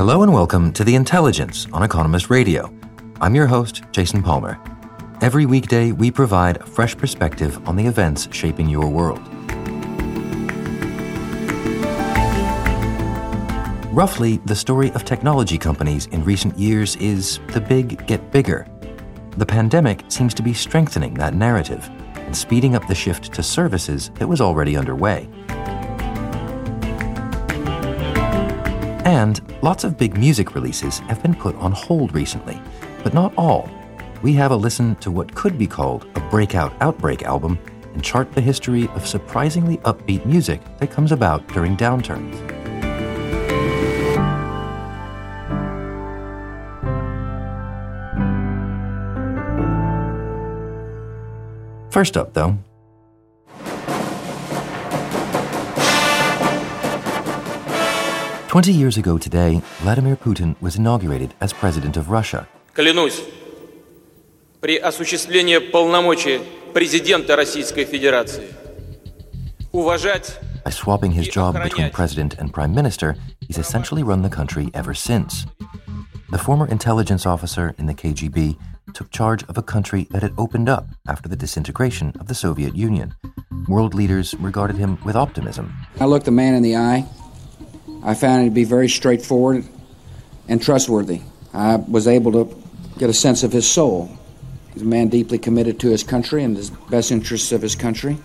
Hello and welcome to The Intelligence on Economist Radio. I'm your host, Jason Palmer. Every weekday, we provide a fresh perspective on the events shaping your world. Roughly, the story of technology companies in recent years is the big get bigger. The pandemic seems to be strengthening that narrative and speeding up the shift to services that was already underway. Lots of big music releases have been put on hold recently, but not all. We have a listen to what could be called a breakout outbreak album and chart the history of surprisingly upbeat music that comes about during downturns. First up, though, Twenty years ago today, Vladimir Putin was inaugurated as president of Russia. Клянусь, при осуществлении полномочий президента Российской Федерации уважать By swapping his job between president and prime minister, he's essentially run the country ever since. The former intelligence officer in the KGB took charge of a country that had opened up after the disintegration of the Soviet Union. World leaders regarded him with optimism. I looked the man in the eye. I found him to be very straightforward and trustworthy. I was able to get a sense of his soul. He's a man deeply committed to his country and the best interests of his country.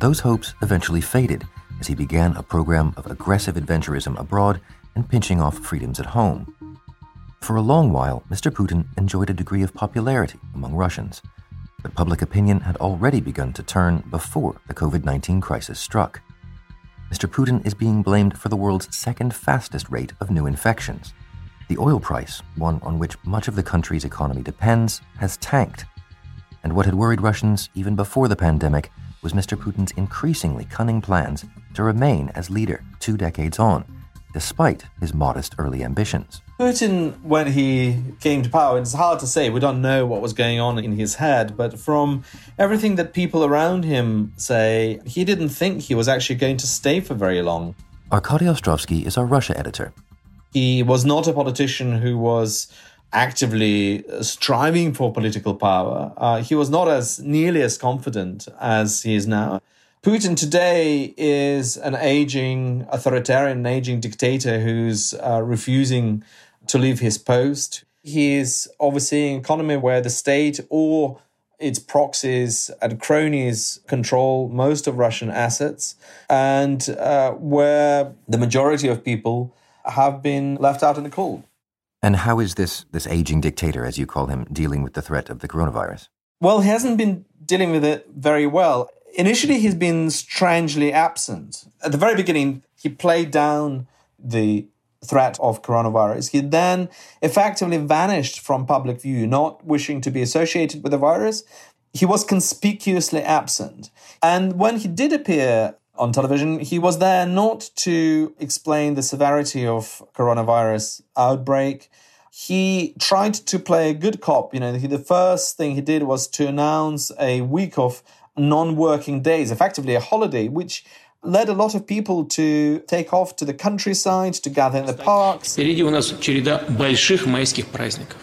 Those hopes eventually faded as he began a program of aggressive adventurism abroad and pinching off freedoms at home. For a long while, Mr. Putin enjoyed a degree of popularity among Russians, but public opinion had already begun to turn before the COVID 19 crisis struck. Mr. Putin is being blamed for the world's second fastest rate of new infections. The oil price, one on which much of the country's economy depends, has tanked. And what had worried Russians even before the pandemic was Mr. Putin's increasingly cunning plans to remain as leader two decades on, despite his modest early ambitions. Putin, when he came to power, it's hard to say. We don't know what was going on in his head, but from everything that people around him say, he didn't think he was actually going to stay for very long. Arkady Ostrovsky is our Russia editor. He was not a politician who was actively striving for political power. Uh, he was not as nearly as confident as he is now. Putin today is an aging authoritarian, an aging dictator who's uh, refusing to leave his post. He is overseeing an economy where the state or its proxies and cronies control most of Russian assets, and uh, where the majority of people have been left out in the cold. And how is this this aging dictator, as you call him, dealing with the threat of the coronavirus? Well, he hasn't been dealing with it very well. Initially, he's been strangely absent. At the very beginning, he played down the threat of coronavirus. He then effectively vanished from public view, not wishing to be associated with the virus. He was conspicuously absent. And when he did appear on television, he was there not to explain the severity of coronavirus outbreak. He tried to play a good cop. You know, he, the first thing he did was to announce a week of non-working days, effectively a holiday, which led a lot of people to take off to the countryside, to gather in the parks. Впереди у нас череда больших майских праздников.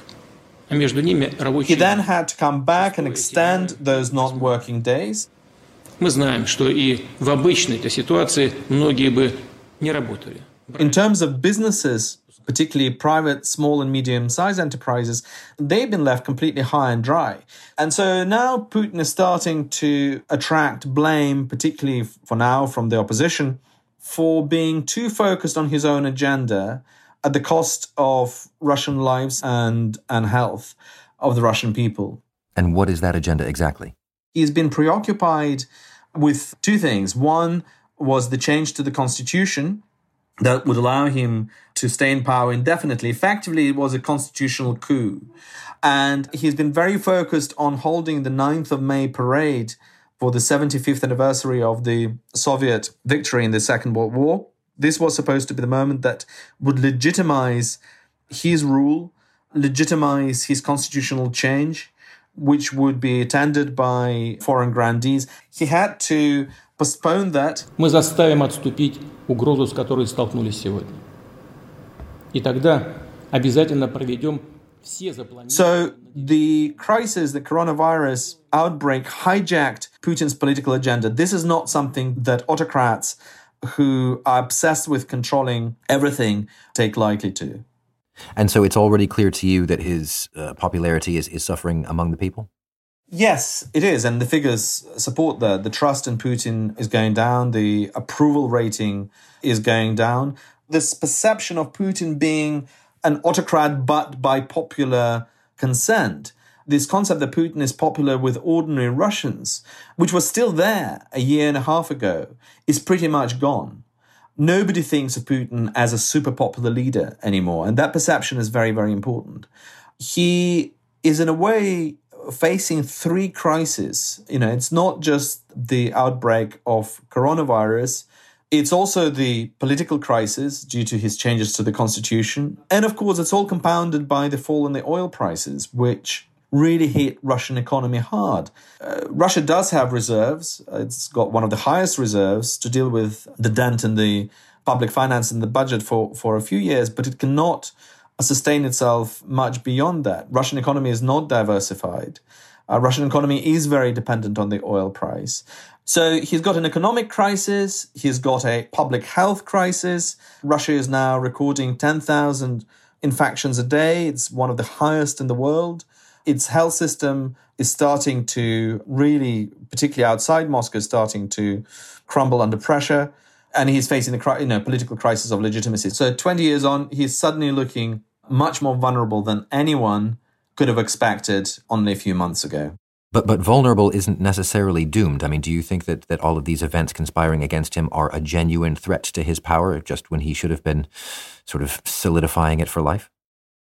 А между ними He рабочие then had to come back and extend those non-working days. Мы знаем, что и в обычной этой ситуации многие бы не работали. In terms of businesses, particularly private, small and medium sized enterprises, they've been left completely high and dry. And so now Putin is starting to attract blame, particularly for now from the opposition, for being too focused on his own agenda at the cost of Russian lives and, and health of the Russian people. And what is that agenda exactly? He's been preoccupied with two things. One was the change to the constitution that would allow him to stay in power indefinitely. Effectively, it was a constitutional coup. And he's been very focused on holding the 9th of May parade for the 75th anniversary of the Soviet victory in the Second World War. This was supposed to be the moment that would legitimize his rule, legitimize his constitutional change, which would be attended by foreign grandees. He had to postpone that. Мы заставим отступить угрозу, с которой столкнулись сегодня. И тогда обязательно проведем So the crisis, the coronavirus outbreak hijacked Putin's political agenda. This is not something that autocrats who are obsessed with controlling everything take lightly to. And so it's already clear to you that his uh, popularity is, is suffering among the people? Yes, it is. And the figures support that. The trust in Putin is going down, the approval rating is going down. This perception of Putin being an autocrat, but by popular consent. This concept that Putin is popular with ordinary Russians, which was still there a year and a half ago, is pretty much gone. Nobody thinks of Putin as a super popular leader anymore. And that perception is very, very important. He is, in a way, facing three crises. You know, it's not just the outbreak of coronavirus, it's also the political crisis due to his changes to the constitution. And of course, it's all compounded by the fall in the oil prices, which really hit Russian economy hard. Uh, Russia does have reserves. It's got one of the highest reserves to deal with the dent in the public finance and the budget for, for a few years, but it cannot sustain itself much beyond that. Russian economy is not diversified. Uh, Russian economy is very dependent on the oil price. So he's got an economic crisis. He's got a public health crisis. Russia is now recording 10,000 infections a day. It's one of the highest in the world. Its health system is starting to really, particularly outside Moscow, starting to crumble under pressure. And he's facing the you know, political crisis of legitimacy. So 20 years on, he's suddenly looking much more vulnerable than anyone could have expected only a few months ago. But but vulnerable isn't necessarily doomed. I mean, do you think that, that all of these events conspiring against him are a genuine threat to his power just when he should have been sort of solidifying it for life?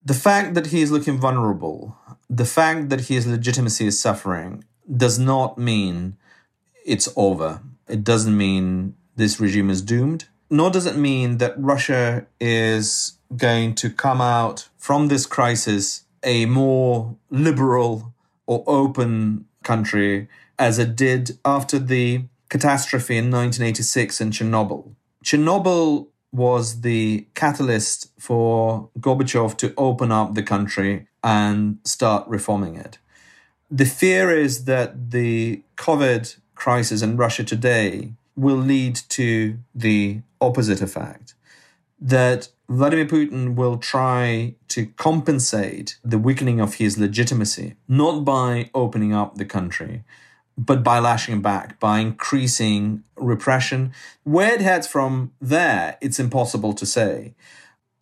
The fact that he is looking vulnerable, the fact that his legitimacy is suffering, does not mean it's over. It doesn't mean this regime is doomed. Nor does it mean that Russia is going to come out from this crisis a more liberal or open country as it did after the catastrophe in 1986 in Chernobyl. Chernobyl was the catalyst for Gorbachev to open up the country and start reforming it. The fear is that the COVID crisis in Russia today will lead to the opposite effect that Vladimir Putin will try to compensate the weakening of his legitimacy, not by opening up the country, but by lashing back, by increasing repression. Where it heads from there, it's impossible to say.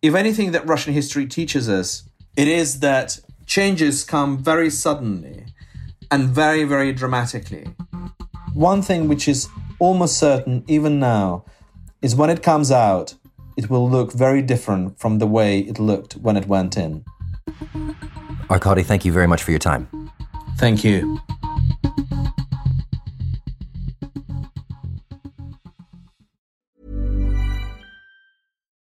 If anything that Russian history teaches us, it is that changes come very suddenly and very, very dramatically. One thing which is almost certain, even now, is when it comes out, it will look very different from the way it looked when it went in. Arkady, thank you very much for your time. Thank you.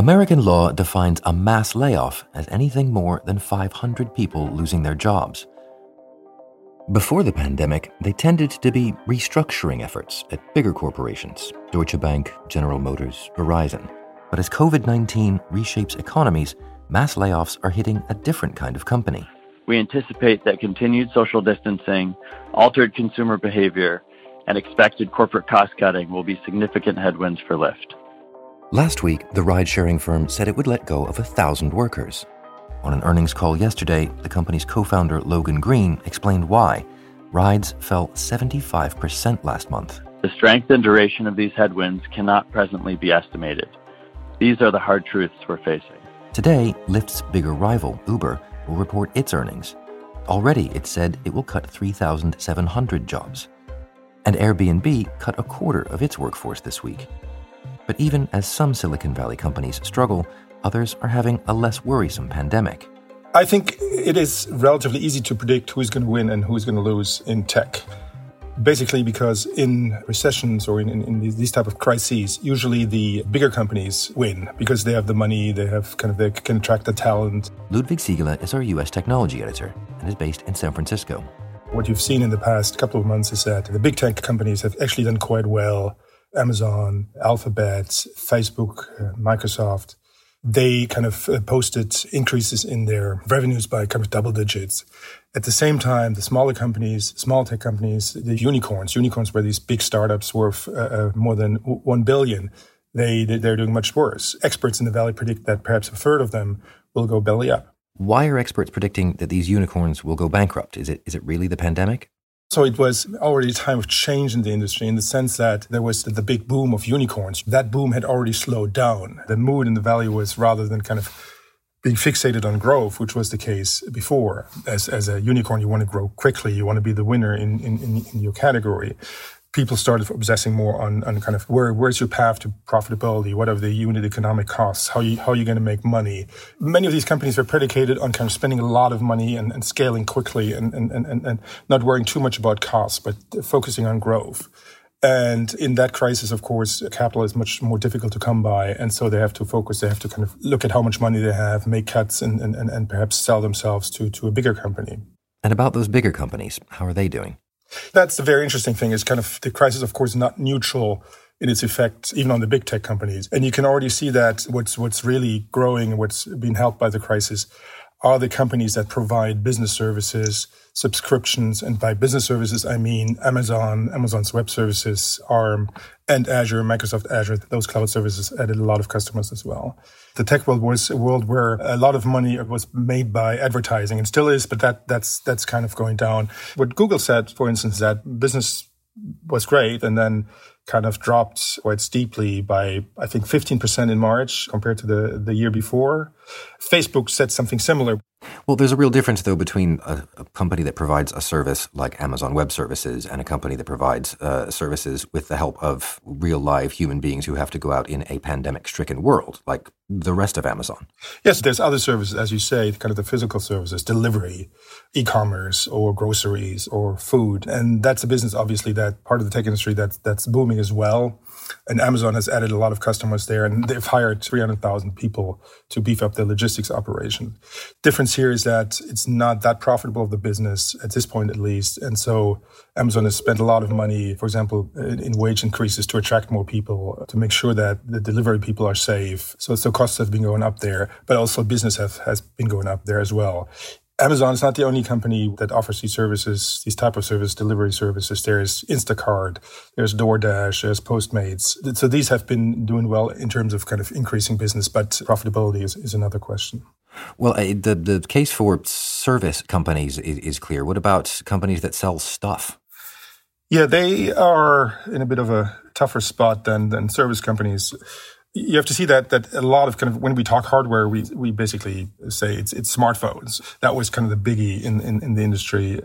American law defines a mass layoff as anything more than 500 people losing their jobs. Before the pandemic, they tended to be restructuring efforts at bigger corporations Deutsche Bank, General Motors, Verizon. But as COVID 19 reshapes economies, mass layoffs are hitting a different kind of company we anticipate that continued social distancing, altered consumer behavior, and expected corporate cost cutting will be significant headwinds for Lyft. Last week, the ride sharing firm said it would let go of a thousand workers. On an earnings call yesterday, the company's co founder Logan Green explained why. Rides fell 75% last month. The strength and duration of these headwinds cannot presently be estimated. These are the hard truths we're facing. Today, Lyft's bigger rival, Uber, will report its earnings. Already, it said it will cut 3,700 jobs. And Airbnb cut a quarter of its workforce this week. But even as some Silicon Valley companies struggle, others are having a less worrisome pandemic. I think it is relatively easy to predict who's going to win and who's going to lose in tech. Basically because in recessions or in, in, in, these type of crises usually the bigger companies win because they have the money they have kind of they can attract the talent. Ludwig siegele is our us technology editor and is based in san francisco. What you've seen in the past couple of months is that the big tech companies have actually done quite well amazon alphabet facebook uh, microsoft they kind of uh, posted increases in their revenues by kind of double digits. At the same time, the smaller companies, small tech companies, the unicorns, unicorns were these big startups worth uh, uh more than 1 billion. They, they're doing much worse. Experts in the Valley predict that perhaps a third of them will go belly up. Why are experts predicting that these unicorns will go bankrupt? Is it, is it really the pandemic? So it was already a time of change in the industry in the sense that there was the, big boom of unicorns. That boom had already slowed down. The mood in the valley was rather than kind of being fixated on growth, which was the case before. As, as a unicorn, you want to grow quickly. You want to be the winner in, in, in your category people started obsessing more on, on kind of where where's your path to profitability, what are the unit economic costs, how you how are you going to make money. Many of these companies are predicated on kind of spending a lot of money and, and scaling quickly and, and, and, and not worrying too much about costs, but focusing on growth. And in that crisis, of course, capital is much more difficult to come by. And so they have to focus. They have to kind of look at how much money they have, make cuts, and, and, and perhaps sell themselves to, to a bigger company. And about those bigger companies, how are they doing? That's the very interesting thing is kind of the crisis, of course, not neutral in its effect, even on the big tech companies. And you can already see that what's, what's really growing and what's being helped by the crisis are the companies that provide business services, subscriptions. And by business services, I mean Amazon, Amazon's web services, ARM, and Azure, Microsoft Azure. Those cloud services added a lot of customers as well. The tech world was a world where a lot of money was made by advertising and still is, but that, that's, that's kind of going down. What Google said, for instance, that business was great and then kind of dropped quite steeply by, I think, 15% in March compared to the, the year before. Facebook said something similar. Well, there's a real difference, though, between a, a, company that provides a service like Amazon Web Services and a company that provides uh, services with the help of real live human beings who have to go out in a pandemic stricken world, like the rest of Amazon. Yes, there's other services, as you say, kind of the physical services, delivery, e commerce, or groceries, or food. And that's a business, obviously, that part of the tech industry that's, that's booming as well. And Amazon has added a lot of customers there, and they've hired 300,000 people to beef up their logistics operation. Difference here is that it's not that profitable of the business at this point, at least. And so Amazon has spent a lot of money, for example, in wage increases to attract more people, to make sure that the delivery people are safe. So, so costs have been going up there, but also business have, has been going up there as well. Amazon is not the only company that offers these services, these type of service delivery services. There's Instacart, there's DoorDash, there's Postmates. So these have been doing well in terms of kind of increasing business, but profitability is, is another question. Well, the the case for service companies is, is clear. What about companies that sell stuff? Yeah, they are in a bit of a tougher spot than than service companies you have to see that that a lot of kind of when we talk hardware, we we basically say it's it's smartphones. That was kind of the biggie in, in, in the industry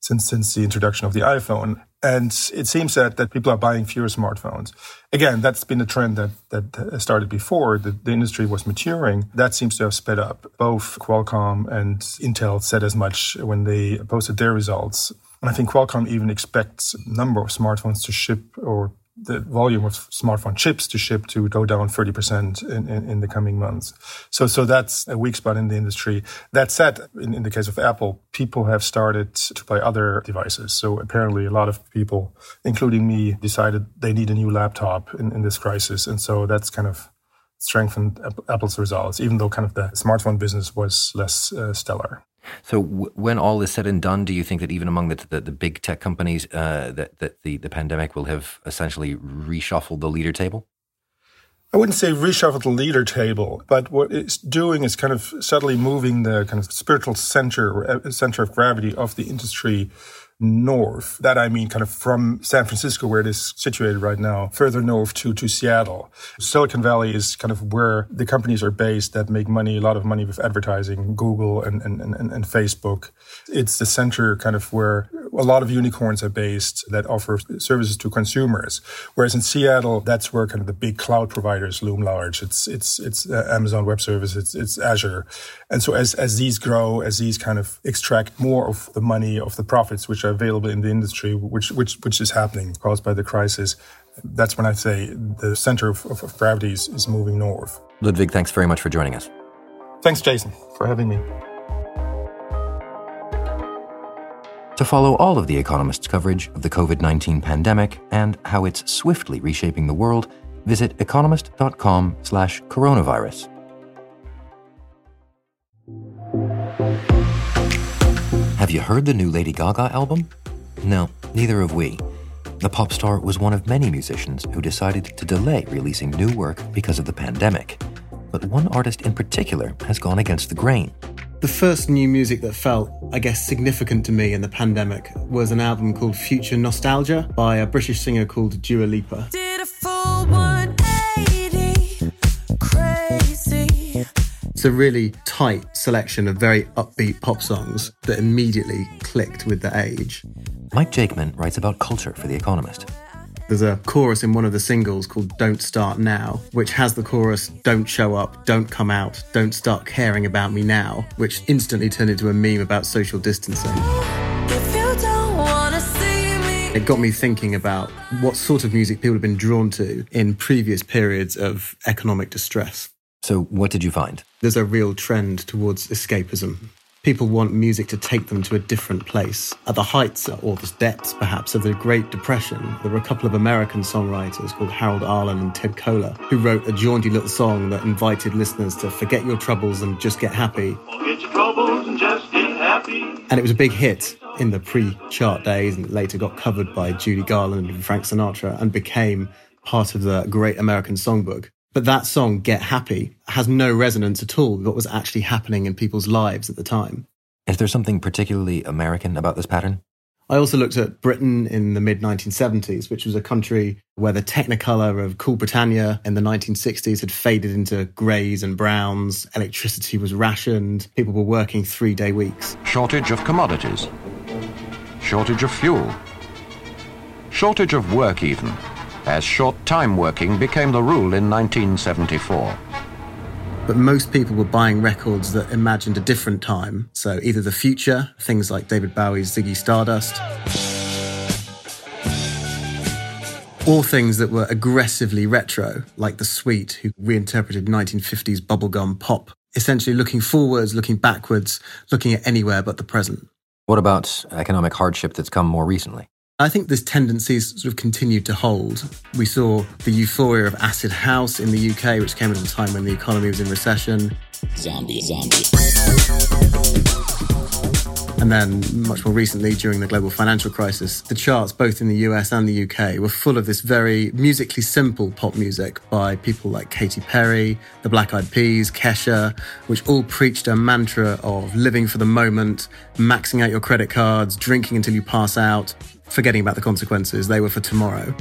since since the introduction of the iPhone. And it seems that, that people are buying fewer smartphones. Again, that's been a trend that, that started before the, the industry was maturing. That seems to have sped up. Both Qualcomm and Intel said as much when they posted their results. And I think Qualcomm even expects number of smartphones to ship or the volume of smartphone chips to ship to go down 30% in, in, in, the coming months. So, so that's a weak spot in the industry. That said, in, in, the case of Apple, people have started to buy other devices. So apparently a lot of people, including me, decided they need a new laptop in, in this crisis. And so that's kind of strengthened Apple's results, even though kind of the smartphone business was less uh, stellar. So, w- when all is said and done, do you think that even among the the, the big tech companies, uh, that that the, the pandemic will have essentially reshuffled the leader table? I wouldn't say reshuffle the leader table, but what it's doing is kind of subtly moving the kind of spiritual center, uh, center of gravity of the industry north. That I mean kind of from San Francisco, where it is situated right now, further north to, to Seattle. Silicon Valley is kind of where the companies are based that make money, a lot of money with advertising, Google and, and, and, and Facebook. It's the center kind of where a lot of unicorns are based that offer services to consumers. Whereas in Seattle, that's where kind of the big cloud providers loom large. It's, it's, it's uh, Amazon Web Service, it's, it's Azure. And so as, as these grow, as these kind of extract more of the money, of the profits, which are available in the industry, which which which is happening caused by the crisis. That's when I say the center of, of, of gravity is, is moving north. Ludwig, thanks very much for joining us. Thanks, Jason, for having me. To follow all of The Economist's coverage of the COVID 19 pandemic and how it's swiftly reshaping the world, visit economist.com slash coronavirus. Have you heard the new Lady Gaga album? No, neither have we. The pop star was one of many musicians who decided to delay releasing new work because of the pandemic. But one artist in particular has gone against the grain. The first new music that felt, I guess, significant to me in the pandemic was an album called Future Nostalgia by a British singer called Dua Lipa. It's a really tight selection of very upbeat pop songs that immediately clicked with the age. Mike Jakeman writes about culture for The Economist. There's a chorus in one of the singles called Don't Start Now, which has the chorus Don't show up, don't come out, don't start caring about me now, which instantly turned into a meme about social distancing. It got me thinking about what sort of music people have been drawn to in previous periods of economic distress. So, what did you find? There's a real trend towards escapism. People want music to take them to a different place. At the heights or the depths, perhaps, of the Great Depression, there were a couple of American songwriters called Harold Arlen and Ted Koehler who wrote a jaunty little song that invited listeners to forget your troubles and just get happy. Forget your troubles and just get happy. And it was a big hit in the pre chart days and later got covered by Judy Garland and Frank Sinatra and became part of the Great American Songbook. But that song, Get Happy, has no resonance at all with what was actually happening in people's lives at the time. Is there something particularly American about this pattern? I also looked at Britain in the mid 1970s, which was a country where the technicolor of Cool Britannia in the 1960s had faded into greys and browns, electricity was rationed, people were working three day weeks. Shortage of commodities, shortage of fuel, shortage of work, even as short time working became the rule in 1974. But most people were buying records that imagined a different time. So either the future, things like David Bowie's Ziggy Stardust, or things that were aggressively retro, like The Sweet, who reinterpreted 1950s bubblegum pop, essentially looking forwards, looking backwards, looking at anywhere but the present. What about economic hardship that's come more recently? I think this tendency sort of continued to hold. We saw the euphoria of acid house in the UK, which came at a time when the economy was in recession. Zombie, zombie. And then, much more recently, during the global financial crisis, the charts, both in the US and the UK, were full of this very musically simple pop music by people like Katy Perry, the Black Eyed Peas, Kesha, which all preached a mantra of living for the moment, maxing out your credit cards, drinking until you pass out, forgetting about the consequences. They were for tomorrow.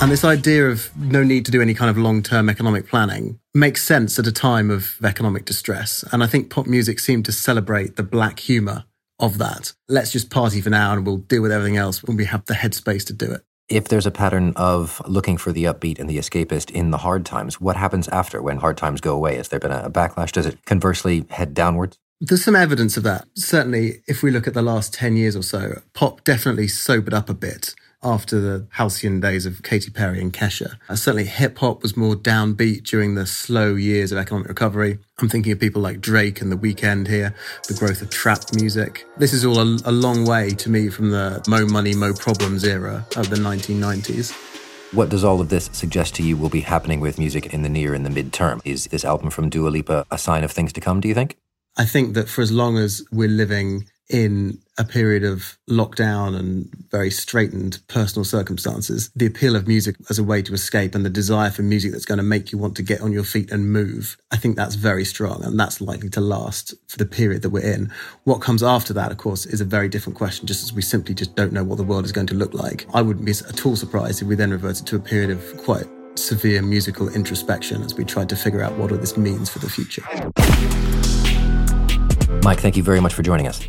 And this idea of no need to do any kind of long term economic planning makes sense at a time of economic distress. And I think pop music seemed to celebrate the black humour of that. Let's just party for now and we'll deal with everything else when we have the headspace to do it. If there's a pattern of looking for the upbeat and the escapist in the hard times, what happens after when hard times go away? Has there been a backlash? Does it conversely head downwards? There's some evidence of that. Certainly, if we look at the last 10 years or so, pop definitely sobered up a bit after the halcyon days of Katy Perry and Kesha. Uh, certainly hip hop was more downbeat during the slow years of economic recovery. I'm thinking of people like Drake and The Weeknd here, the growth of trap music. This is all a, a long way to me from the Mo Money, Mo Problems era of the 1990s. What does all of this suggest to you will be happening with music in the near and the midterm? Is this album from Dua Lipa a sign of things to come, do you think? I think that for as long as we're living in a period of lockdown and very straitened personal circumstances, the appeal of music as a way to escape and the desire for music that's going to make you want to get on your feet and move, I think that's very strong and that's likely to last for the period that we're in. What comes after that, of course, is a very different question, just as we simply just don't know what the world is going to look like. I wouldn't be at all surprised if we then reverted to a period of quite severe musical introspection as we tried to figure out what all this means for the future. Mike, thank you very much for joining us.